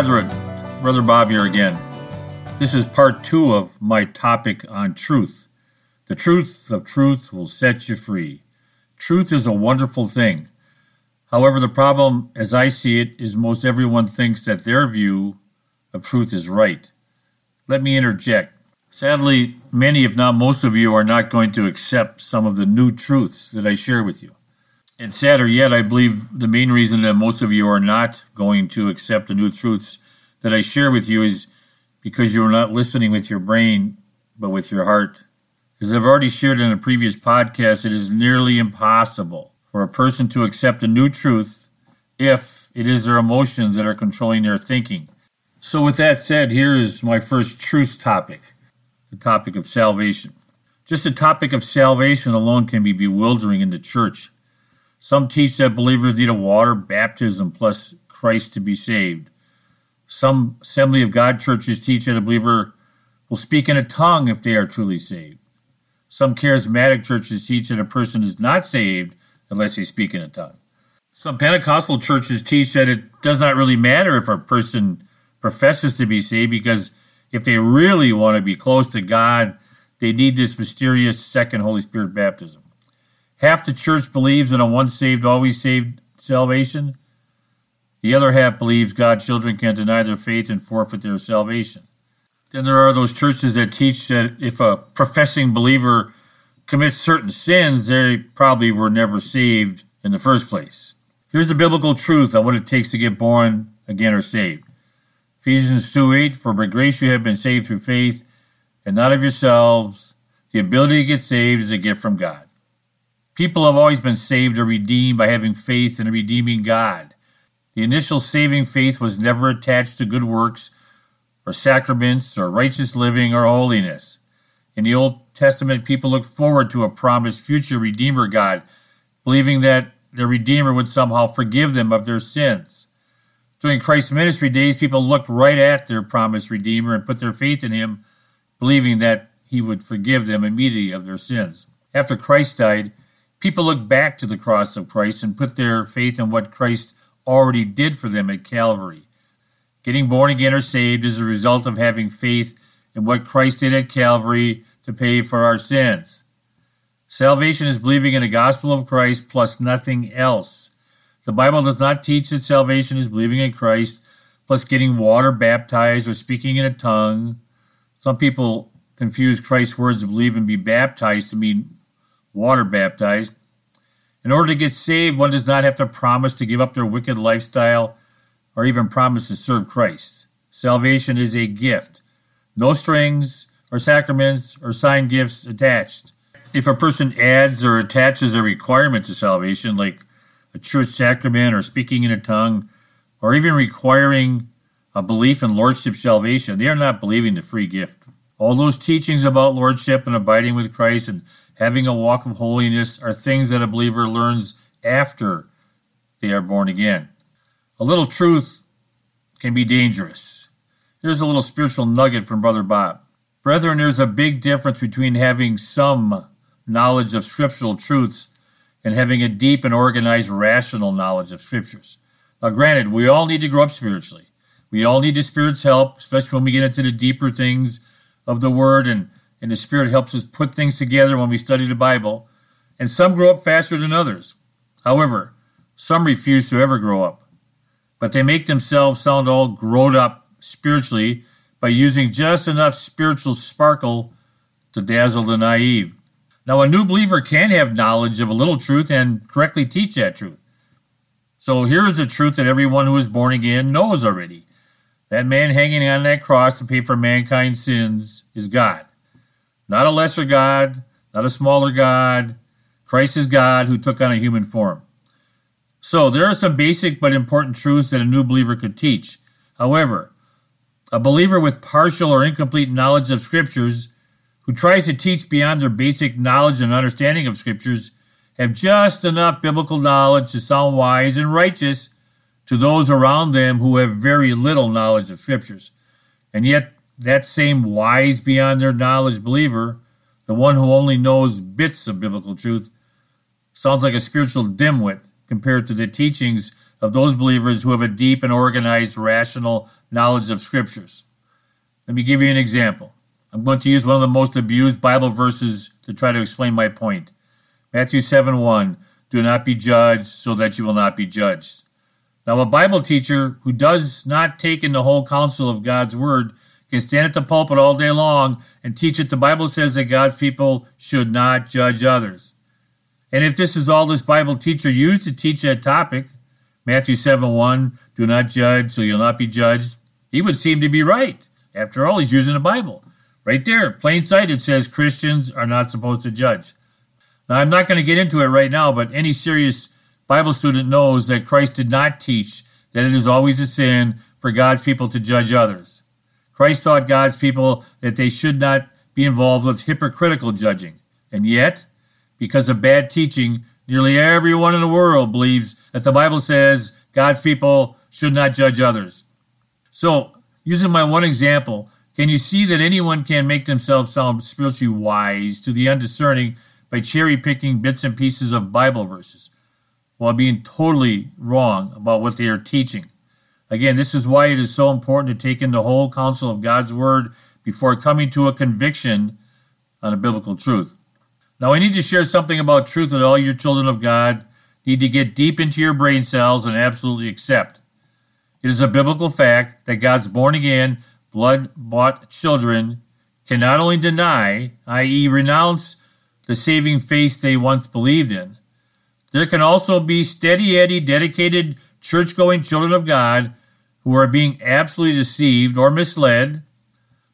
brethren, Brother Bob here again. This is part two of my topic on truth. The truth of truth will set you free. Truth is a wonderful thing. However, the problem, as I see it, is most everyone thinks that their view of truth is right. Let me interject. Sadly, many, if not most of you, are not going to accept some of the new truths that I share with you. And sadder yet, I believe the main reason that most of you are not going to accept the new truths that I share with you is because you're not listening with your brain, but with your heart. As I've already shared in a previous podcast, it is nearly impossible for a person to accept a new truth if it is their emotions that are controlling their thinking. So, with that said, here is my first truth topic the topic of salvation. Just the topic of salvation alone can be bewildering in the church. Some teach that believers need a water baptism plus Christ to be saved. Some Assembly of God churches teach that a believer will speak in a tongue if they are truly saved. Some charismatic churches teach that a person is not saved unless they speak in a tongue. Some Pentecostal churches teach that it does not really matter if a person professes to be saved because if they really want to be close to God, they need this mysterious second Holy Spirit baptism. Half the church believes in a once saved, always saved salvation. The other half believes God's children can deny their faith and forfeit their salvation. Then there are those churches that teach that if a professing believer commits certain sins, they probably were never saved in the first place. Here's the biblical truth on what it takes to get born again or saved. Ephesians 2 8, for by grace you have been saved through faith, and not of yourselves. The ability to get saved is a gift from God. People have always been saved or redeemed by having faith in a redeeming God. The initial saving faith was never attached to good works or sacraments or righteous living or holiness. In the Old Testament, people looked forward to a promised future Redeemer God, believing that their Redeemer would somehow forgive them of their sins. During Christ's ministry days, people looked right at their promised Redeemer and put their faith in him, believing that he would forgive them immediately of their sins. After Christ died, People look back to the cross of Christ and put their faith in what Christ already did for them at Calvary. Getting born again or saved is a result of having faith in what Christ did at Calvary to pay for our sins. Salvation is believing in the gospel of Christ plus nothing else. The Bible does not teach that salvation is believing in Christ plus getting water baptized or speaking in a tongue. Some people confuse Christ's words to believe and be baptized to mean water baptized. In order to get saved, one does not have to promise to give up their wicked lifestyle or even promise to serve Christ. Salvation is a gift. No strings or sacraments or sign gifts attached. If a person adds or attaches a requirement to salvation, like a church sacrament or speaking in a tongue, or even requiring a belief in lordship salvation, they are not believing the free gift. All those teachings about lordship and abiding with Christ and having a walk of holiness are things that a believer learns after they are born again. A little truth can be dangerous. Here's a little spiritual nugget from Brother Bob. Brethren, there's a big difference between having some knowledge of scriptural truths and having a deep and organized rational knowledge of scriptures. Now, granted, we all need to grow up spiritually. We all need the Spirit's help, especially when we get into the deeper things of the Word and and the Spirit helps us put things together when we study the Bible. And some grow up faster than others. However, some refuse to ever grow up. But they make themselves sound all grown up spiritually by using just enough spiritual sparkle to dazzle the naive. Now, a new believer can have knowledge of a little truth and correctly teach that truth. So here is the truth that everyone who is born again knows already. That man hanging on that cross to pay for mankind's sins is God. Not a lesser God, not a smaller God. Christ is God who took on a human form. So there are some basic but important truths that a new believer could teach. However, a believer with partial or incomplete knowledge of scriptures who tries to teach beyond their basic knowledge and understanding of scriptures have just enough biblical knowledge to sound wise and righteous to those around them who have very little knowledge of scriptures. And yet that same wise beyond their knowledge believer, the one who only knows bits of biblical truth, sounds like a spiritual dimwit compared to the teachings of those believers who have a deep and organized rational knowledge of scriptures. Let me give you an example. I'm going to use one of the most abused Bible verses to try to explain my point. Matthew 7 1 Do not be judged, so that you will not be judged. Now, a Bible teacher who does not take in the whole counsel of God's word can stand at the pulpit all day long and teach that the Bible says that God's people should not judge others. And if this is all this Bible teacher used to teach that topic, Matthew 7 1, do not judge, so you'll not be judged, he would seem to be right. After all, he's using the Bible. Right there, plain sight, it says Christians are not supposed to judge. Now, I'm not going to get into it right now, but any serious Bible student knows that Christ did not teach that it is always a sin for God's people to judge others. Christ taught God's people that they should not be involved with hypocritical judging. And yet, because of bad teaching, nearly everyone in the world believes that the Bible says God's people should not judge others. So, using my one example, can you see that anyone can make themselves sound spiritually wise to the undiscerning by cherry picking bits and pieces of Bible verses while being totally wrong about what they are teaching? Again, this is why it is so important to take in the whole counsel of God's Word before coming to a conviction on a biblical truth. Now, I need to share something about truth that all your children of God need to get deep into your brain cells and absolutely accept. It is a biblical fact that God's born again, blood bought children can not only deny, i.e., renounce, the saving faith they once believed in, there can also be steady Eddie, dedicated, church going children of God who are being absolutely deceived or misled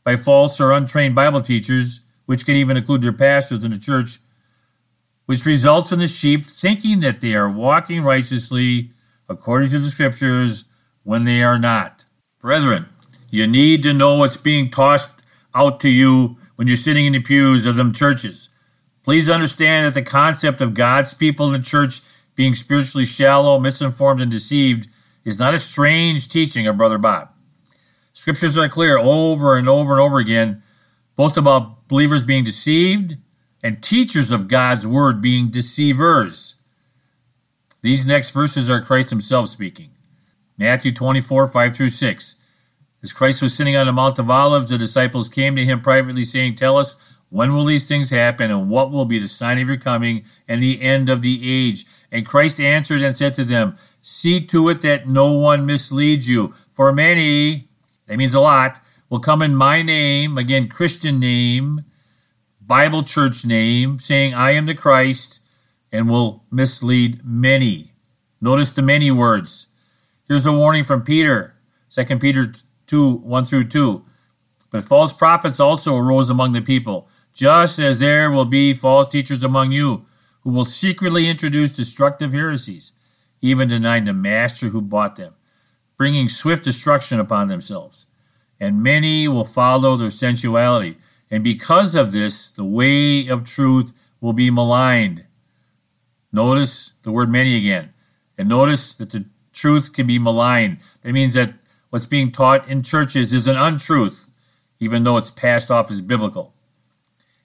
by false or untrained Bible teachers, which can even include their pastors in the church, which results in the sheep thinking that they are walking righteously according to the scriptures when they are not. Brethren, you need to know what's being tossed out to you when you're sitting in the pews of them churches. Please understand that the concept of God's people in the church being spiritually shallow, misinformed, and deceived is not a strange teaching of Brother Bob. Scriptures are clear over and over and over again, both about believers being deceived and teachers of God's word being deceivers. These next verses are Christ himself speaking. Matthew 24, 5 through 6. As Christ was sitting on the Mount of Olives, the disciples came to him privately, saying, Tell us, when will these things happen, and what will be the sign of your coming and the end of the age? And Christ answered and said to them, See to it that no one misleads you. For many, that means a lot, will come in my name, again, Christian name, Bible church name, saying, I am the Christ, and will mislead many. Notice the many words. Here's a warning from Peter, 2 Peter 2 1 through 2. But false prophets also arose among the people, just as there will be false teachers among you, who will secretly introduce destructive heresies even denying the master who bought them, bringing swift destruction upon themselves. And many will follow their sensuality. And because of this, the way of truth will be maligned. Notice the word many again. And notice that the truth can be maligned. That means that what's being taught in churches is an untruth, even though it's passed off as biblical.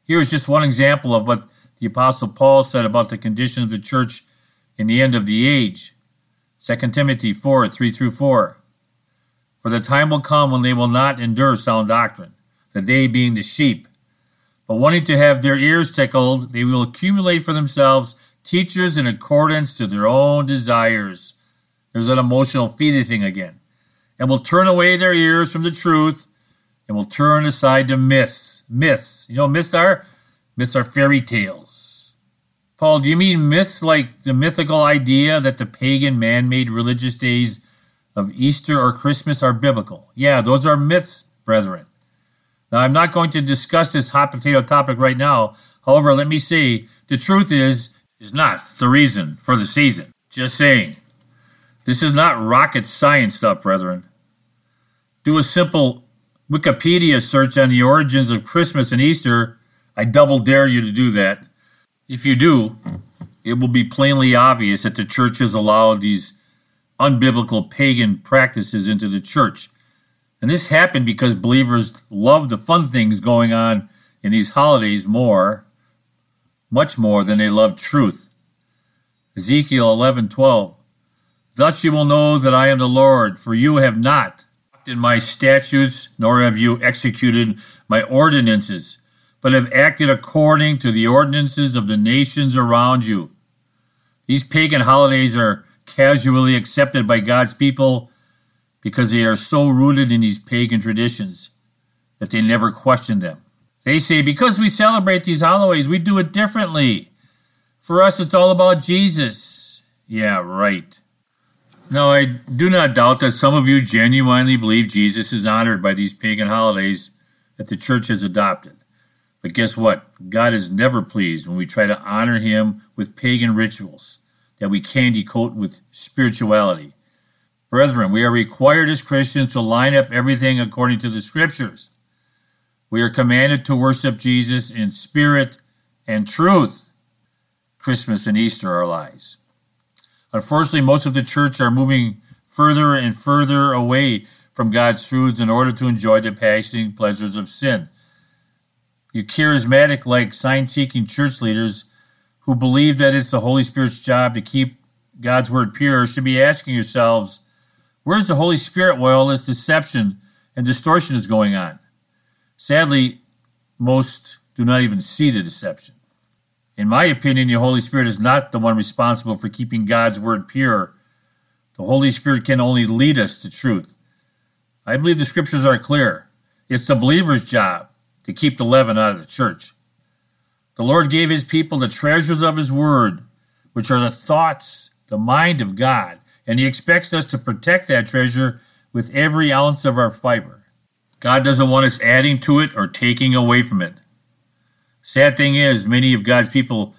Here's just one example of what the Apostle Paul said about the condition of the church in the end of the age. 2 Timothy 4 3 through 4. For the time will come when they will not endure sound doctrine, the day being the sheep. But wanting to have their ears tickled, they will accumulate for themselves teachers in accordance to their own desires. There's that emotional feeding thing again. And will turn away their ears from the truth and will turn aside to myths. Myths. You know, myths are? Myths are fairy tales. Paul, do you mean myths like the mythical idea that the pagan man made religious days of Easter or Christmas are biblical? Yeah, those are myths, brethren. Now, I'm not going to discuss this hot potato topic right now. However, let me say the truth is, is not the reason for the season. Just saying. This is not rocket science stuff, brethren. Do a simple Wikipedia search on the origins of Christmas and Easter. I double dare you to do that if you do, it will be plainly obvious that the church has allowed these unbiblical pagan practices into the church. And this happened because believers love the fun things going on in these holidays more, much more than they love truth. Ezekiel 11:12 Thus you will know that I am the Lord, for you have not in my statutes, nor have you executed my ordinances, but have acted according to the ordinances of the nations around you. These pagan holidays are casually accepted by God's people because they are so rooted in these pagan traditions that they never question them. They say, because we celebrate these holidays, we do it differently. For us, it's all about Jesus. Yeah, right. Now, I do not doubt that some of you genuinely believe Jesus is honored by these pagan holidays that the church has adopted. But guess what? God is never pleased when we try to honor him with pagan rituals that we candy coat with spirituality. Brethren, we are required as Christians to line up everything according to the scriptures. We are commanded to worship Jesus in spirit and truth. Christmas and Easter are lies. Unfortunately, most of the church are moving further and further away from God's truths in order to enjoy the passing pleasures of sin. You charismatic, like sign seeking church leaders who believe that it's the Holy Spirit's job to keep God's word pure should be asking yourselves, where's the Holy Spirit while all this deception and distortion is going on? Sadly, most do not even see the deception. In my opinion, the Holy Spirit is not the one responsible for keeping God's word pure. The Holy Spirit can only lead us to truth. I believe the scriptures are clear. It's the believer's job to keep the leaven out of the church. The Lord gave his people the treasures of his word, which are the thoughts, the mind of God, and he expects us to protect that treasure with every ounce of our fiber. God doesn't want us adding to it or taking away from it. Sad thing is, many of God's people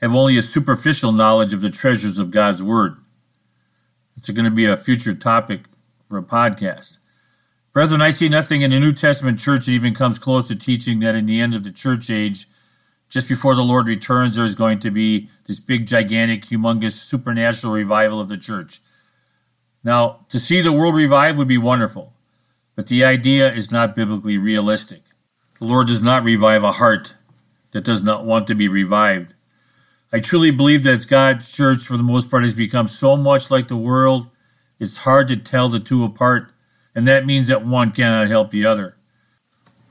have only a superficial knowledge of the treasures of God's word. It's going to be a future topic for a podcast. Brethren, I see nothing in the New Testament church that even comes close to teaching that in the end of the church age, just before the Lord returns, there's going to be this big, gigantic, humongous, supernatural revival of the church. Now, to see the world revive would be wonderful, but the idea is not biblically realistic. The Lord does not revive a heart that does not want to be revived. I truly believe that God's church, for the most part, has become so much like the world, it's hard to tell the two apart, and that means that one cannot help the other.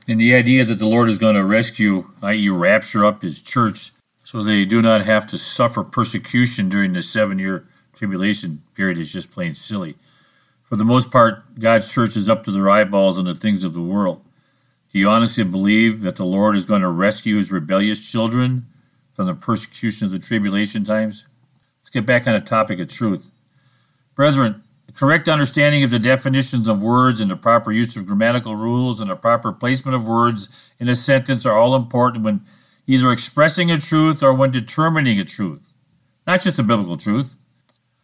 And the idea that the Lord is going to rescue, i.e., rapture up his church, so they do not have to suffer persecution during the seven year tribulation period is just plain silly. For the most part, God's church is up to their eyeballs in the things of the world. Do you honestly believe that the Lord is going to rescue his rebellious children from the persecution of the tribulation times? Let's get back on the topic of truth. Brethren, correct understanding of the definitions of words and the proper use of grammatical rules and the proper placement of words in a sentence are all important when either expressing a truth or when determining a truth, not just a biblical truth.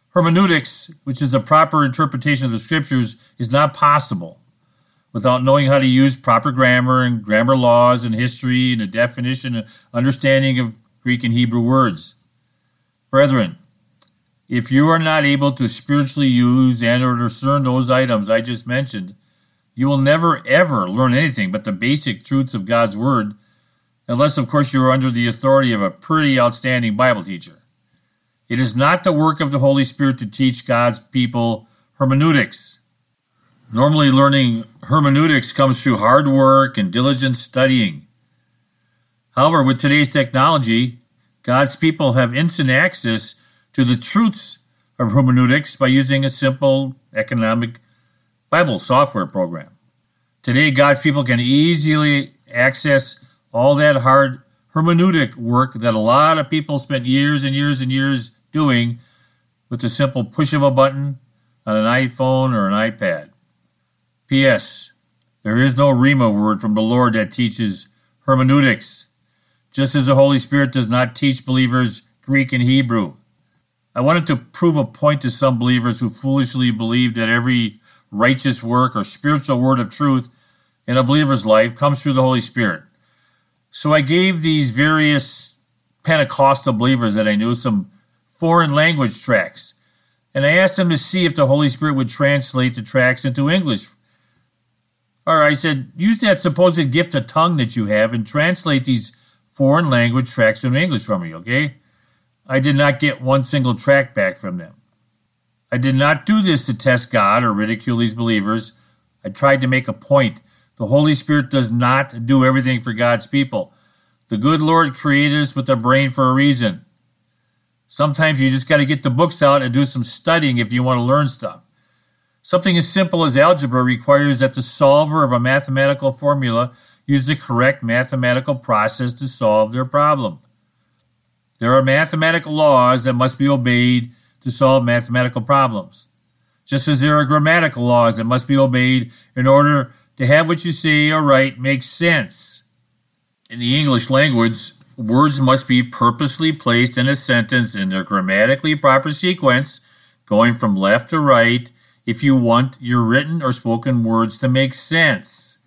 Hermeneutics, which is the proper interpretation of the scriptures, is not possible without knowing how to use proper grammar and grammar laws and history and the definition and understanding of Greek and Hebrew words. Brethren, if you are not able to spiritually use and or discern those items I just mentioned, you will never ever learn anything but the basic truths of God's Word, unless, of course, you are under the authority of a pretty outstanding Bible teacher. It is not the work of the Holy Spirit to teach God's people hermeneutics. Normally, learning hermeneutics comes through hard work and diligent studying. However, with today's technology, God's people have instant access to the truths of hermeneutics by using a simple economic Bible software program. Today, God's people can easily access all that hard hermeneutic work that a lot of people spent years and years and years doing with the simple push of a button on an iPhone or an iPad. P.S. There is no Rhema word from the Lord that teaches hermeneutics, just as the Holy Spirit does not teach believers Greek and Hebrew. I wanted to prove a point to some believers who foolishly believe that every righteous work or spiritual word of truth in a believer's life comes through the Holy Spirit. So I gave these various Pentecostal believers that I knew some foreign language tracts, and I asked them to see if the Holy Spirit would translate the tracts into English. Or I said, use that supposed gift of tongue that you have and translate these foreign language tracts into English for me, okay? I did not get one single track back from them. I did not do this to test God or ridicule these believers. I tried to make a point. The Holy Spirit does not do everything for God's people. The good Lord created us with a brain for a reason. Sometimes you just got to get the books out and do some studying if you want to learn stuff. Something as simple as algebra requires that the solver of a mathematical formula use the correct mathematical process to solve their problem. There are mathematical laws that must be obeyed to solve mathematical problems, just as there are grammatical laws that must be obeyed in order to have what you say or write make sense. In the English language, words must be purposely placed in a sentence in their grammatically proper sequence, going from left to right, if you want your written or spoken words to make sense.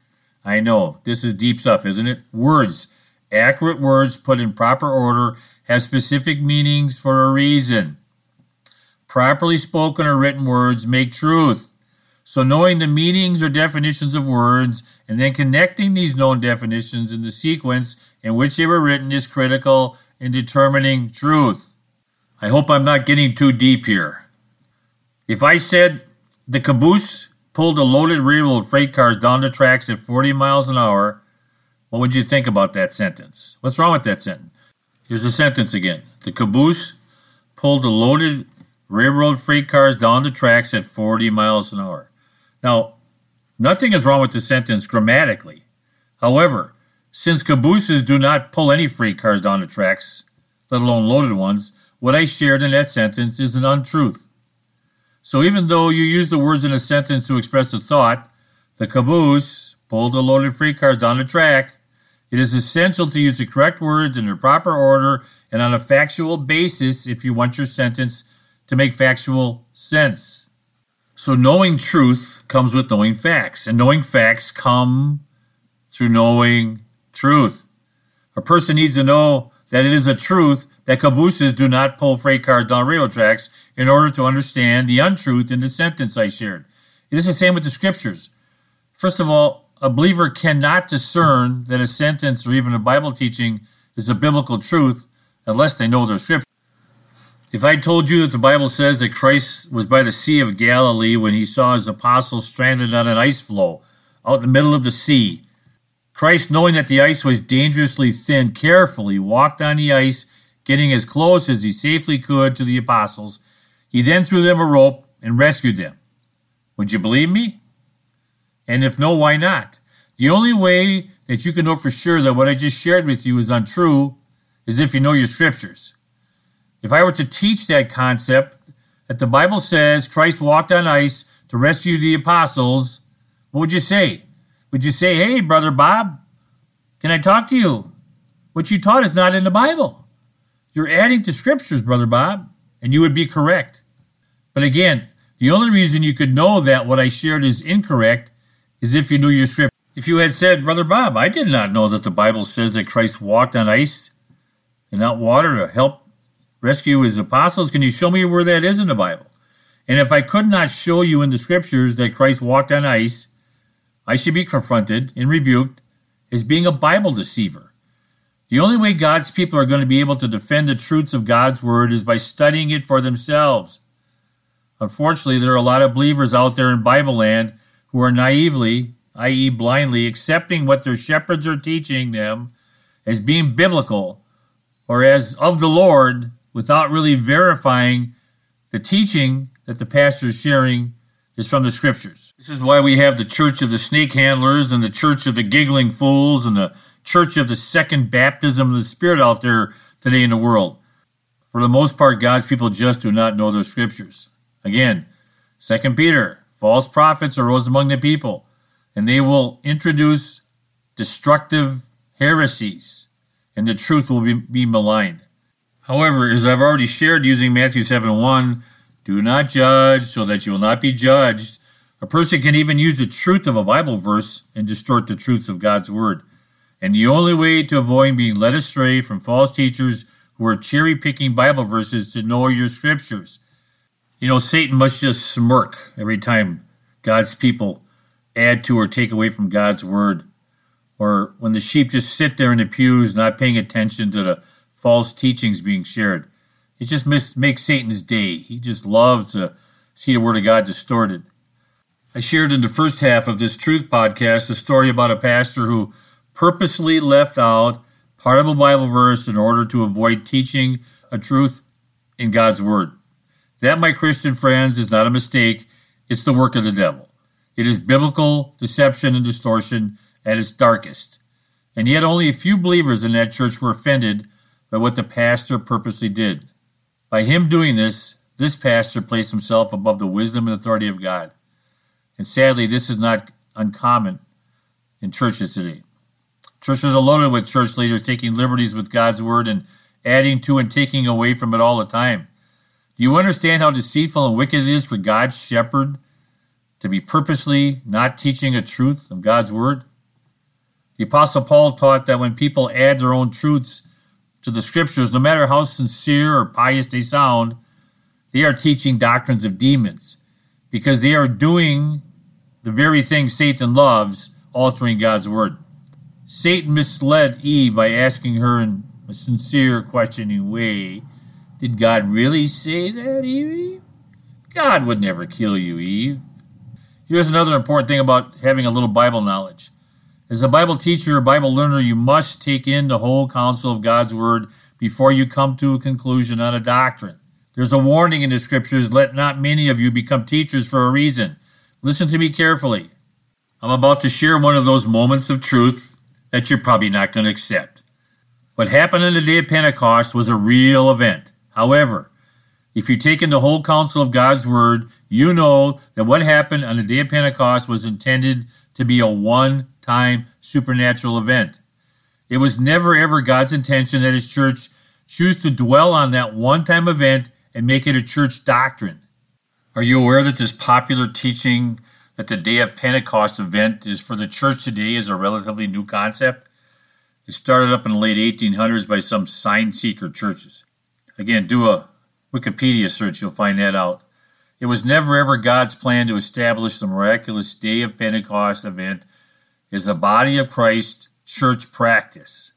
I know, this is deep stuff, isn't it? Words. Accurate words put in proper order have specific meanings for a reason. Properly spoken or written words make truth. So, knowing the meanings or definitions of words and then connecting these known definitions in the sequence in which they were written is critical in determining truth. I hope I'm not getting too deep here. If I said the caboose pulled a loaded railroad freight cars down the tracks at 40 miles an hour, what would you think about that sentence? What's wrong with that sentence? Here's the sentence again. The caboose pulled the loaded railroad freight cars down the tracks at 40 miles an hour. Now, nothing is wrong with the sentence grammatically. However, since cabooses do not pull any freight cars down the tracks, let alone loaded ones, what I shared in that sentence is an untruth. So even though you use the words in a sentence to express a thought, the caboose pulled the loaded freight cars down the track, it is essential to use the correct words in their proper order and on a factual basis if you want your sentence to make factual sense. So knowing truth comes with knowing facts, and knowing facts come through knowing truth. A person needs to know that it is a truth that cabooses do not pull freight cars down rail tracks in order to understand the untruth in the sentence I shared. It is the same with the scriptures. First of all, a believer cannot discern that a sentence or even a Bible teaching is a biblical truth unless they know their scripture. If I told you that the Bible says that Christ was by the Sea of Galilee when he saw his apostles stranded on an ice floe out in the middle of the sea, Christ, knowing that the ice was dangerously thin, carefully walked on the ice, getting as close as he safely could to the apostles. He then threw them a rope and rescued them. Would you believe me? And if no, why not? The only way that you can know for sure that what I just shared with you is untrue is if you know your scriptures. If I were to teach that concept, that the Bible says Christ walked on ice to rescue the apostles, what would you say? Would you say, hey, Brother Bob, can I talk to you? What you taught is not in the Bible. You're adding to scriptures, Brother Bob, and you would be correct. But again, the only reason you could know that what I shared is incorrect is if you knew your script. If you had said, Brother Bob, I did not know that the Bible says that Christ walked on ice and not water to help rescue his apostles. Can you show me where that is in the Bible? And if I could not show you in the scriptures that Christ walked on ice, I should be confronted and rebuked as being a Bible deceiver. The only way God's people are going to be able to defend the truths of God's word is by studying it for themselves. Unfortunately, there are a lot of believers out there in Bible land who are naively, i.e., blindly, accepting what their shepherds are teaching them as being biblical or as of the Lord without really verifying the teaching that the pastor is sharing is from the scriptures. This is why we have the church of the snake handlers and the church of the giggling fools and the church of the second baptism of the Spirit out there today in the world. For the most part, God's people just do not know their scriptures. Again, Second Peter, false prophets arose among the people, and they will introduce destructive heresies, and the truth will be, be maligned. However, as I've already shared using Matthew 7 1, do not judge so that you will not be judged. A person can even use the truth of a Bible verse and distort the truths of God's Word. And the only way to avoid being led astray from false teachers who are cherry picking Bible verses to know your scriptures. You know, Satan must just smirk every time God's people add to or take away from God's Word. Or when the sheep just sit there in the pews not paying attention to the false teachings being shared. It just makes Satan's day. He just loves to see the Word of God distorted. I shared in the first half of this Truth podcast a story about a pastor who purposely left out part of a Bible verse in order to avoid teaching a truth in God's Word. That, my Christian friends, is not a mistake, it's the work of the devil. It is biblical deception and distortion at its darkest. And yet, only a few believers in that church were offended by what the pastor purposely did. By him doing this, this pastor placed himself above the wisdom and authority of God. And sadly, this is not uncommon in churches today. Churches are loaded with church leaders taking liberties with God's word and adding to and taking away from it all the time. Do you understand how deceitful and wicked it is for God's shepherd to be purposely not teaching a truth of God's word? The Apostle Paul taught that when people add their own truths to the scriptures, no matter how sincere or pious they sound, they are teaching doctrines of demons because they are doing the very thing Satan loves, altering God's word. Satan misled Eve by asking her in a sincere, questioning way, Did God really say that, Eve? God would never kill you, Eve. Here's another important thing about having a little Bible knowledge. As a Bible teacher or Bible learner, you must take in the whole counsel of God's Word before you come to a conclusion on a doctrine. There's a warning in the scriptures let not many of you become teachers for a reason. Listen to me carefully. I'm about to share one of those moments of truth that you're probably not going to accept. What happened on the day of Pentecost was a real event. However, if you take in the whole counsel of God's word, you know that what happened on the day of Pentecost was intended to be a one time supernatural event. It was never ever God's intention that his church choose to dwell on that one time event and make it a church doctrine. Are you aware that this popular teaching that the day of Pentecost event is for the church today is a relatively new concept? It started up in the late 1800s by some sign seeker churches. Again, do a Wikipedia search, you'll find that out. It was never ever God's plan to establish the miraculous day of Pentecost event as a body of Christ church practice.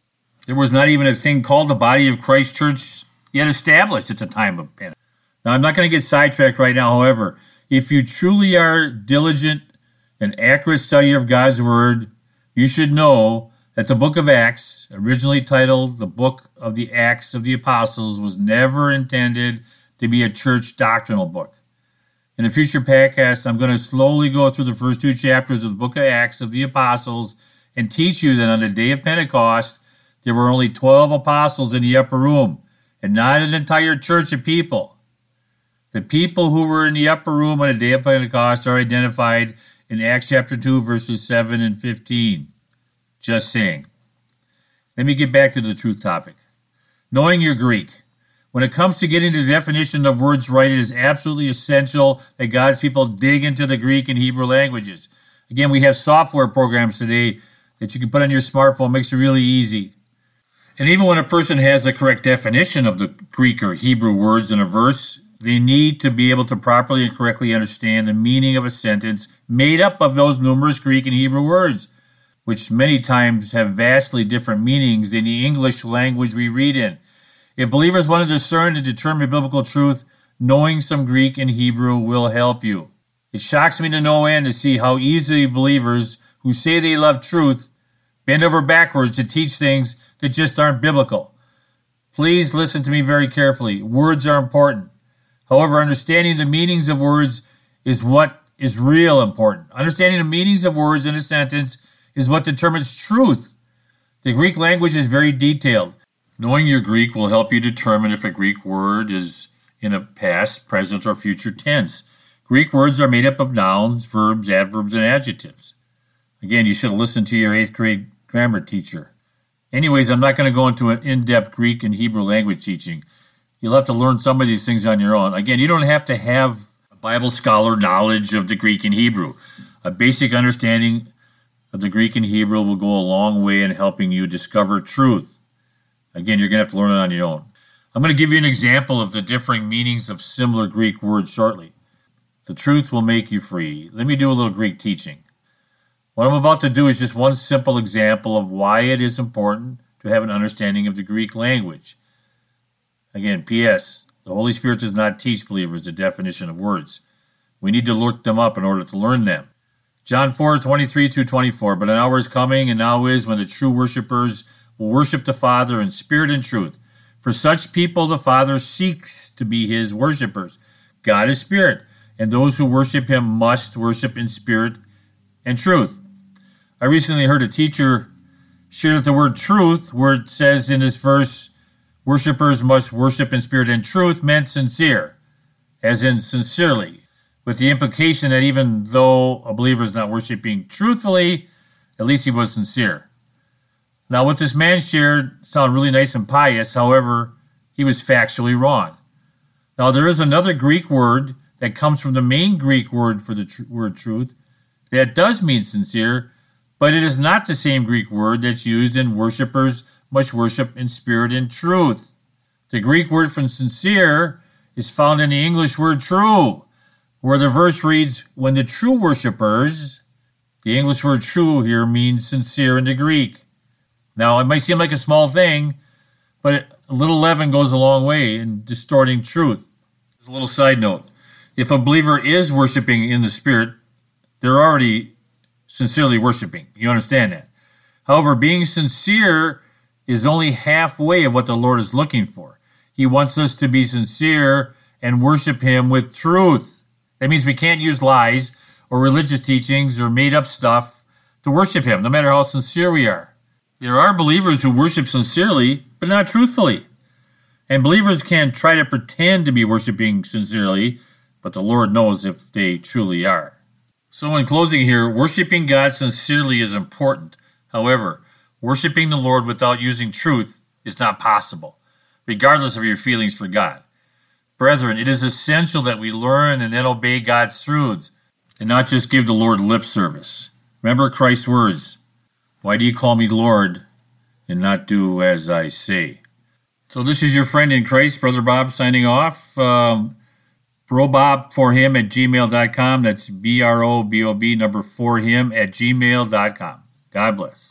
There was not even a thing called the body of Christ church yet established at the time of Pentecost. Now, I'm not going to get sidetracked right now. However, if you truly are diligent and accurate study of God's Word, you should know that the book of Acts, originally titled the Book of the Acts of the Apostles, was never intended to be a church doctrinal book. In a future podcast, I'm going to slowly go through the first two chapters of the book of Acts of the Apostles and teach you that on the day of Pentecost, there were only 12 apostles in the upper room and not an entire church of people. The people who were in the upper room on the day of Pentecost are identified in Acts chapter 2, verses 7 and 15. Just saying. Let me get back to the truth topic. Knowing your Greek. When it comes to getting the definition of words right, it is absolutely essential that God's people dig into the Greek and Hebrew languages. Again, we have software programs today that you can put on your smartphone, makes it really easy. And even when a person has the correct definition of the Greek or Hebrew words in a verse, they need to be able to properly and correctly understand the meaning of a sentence made up of those numerous Greek and Hebrew words, which many times have vastly different meanings than the English language we read in. If believers want to discern and determine biblical truth, knowing some Greek and Hebrew will help you. It shocks me to no end to see how easily believers who say they love truth bend over backwards to teach things that just aren't biblical. Please listen to me very carefully. Words are important. However, understanding the meanings of words is what is real important. Understanding the meanings of words in a sentence is what determines truth. The Greek language is very detailed. Knowing your Greek will help you determine if a Greek word is in a past, present, or future tense. Greek words are made up of nouns, verbs, adverbs, and adjectives. Again, you should listen to your eighth grade grammar teacher. Anyways, I'm not going to go into an in depth Greek and Hebrew language teaching. You'll have to learn some of these things on your own. Again, you don't have to have a Bible scholar knowledge of the Greek and Hebrew. A basic understanding of the Greek and Hebrew will go a long way in helping you discover truth. Again, you're going to have to learn it on your own. I'm going to give you an example of the differing meanings of similar Greek words shortly. The truth will make you free. Let me do a little Greek teaching. What I'm about to do is just one simple example of why it is important to have an understanding of the Greek language. Again, P.S. The Holy Spirit does not teach believers the definition of words. We need to look them up in order to learn them. John 4, 23 through 24. But an hour is coming, and now is when the true worshippers will worship the Father in spirit and truth. For such people, the Father seeks to be his worshippers. God is spirit, and those who worship him must worship in spirit and truth. I recently heard a teacher share that the word truth, where it says in this verse, worshippers must worship in spirit and truth, meant sincere, as in sincerely, with the implication that even though a believer is not worshiping truthfully, at least he was sincere. Now, what this man shared sounded really nice and pious, however, he was factually wrong. Now, there is another Greek word that comes from the main Greek word for the tr- word truth that does mean sincere, but it is not the same Greek word that's used in worshippers must worship in spirit and truth. The Greek word for sincere is found in the English word true, where the verse reads, When the true worshippers, the English word true here means sincere in the Greek. Now, it might seem like a small thing, but a little leaven goes a long way in distorting truth. As a little side note if a believer is worshiping in the Spirit, they're already sincerely worshiping. You understand that? However, being sincere is only halfway of what the Lord is looking for. He wants us to be sincere and worship Him with truth. That means we can't use lies or religious teachings or made up stuff to worship Him, no matter how sincere we are. There are believers who worship sincerely, but not truthfully. And believers can try to pretend to be worshiping sincerely, but the Lord knows if they truly are. So, in closing here, worshiping God sincerely is important. However, worshiping the Lord without using truth is not possible, regardless of your feelings for God. Brethren, it is essential that we learn and then obey God's truths and not just give the Lord lip service. Remember Christ's words Why do you call me Lord and not do as I say? So, this is your friend in Christ, Brother Bob, signing off. Um, brobob for him at gmail.com. That's B R O B O B number for him at gmail.com. God bless.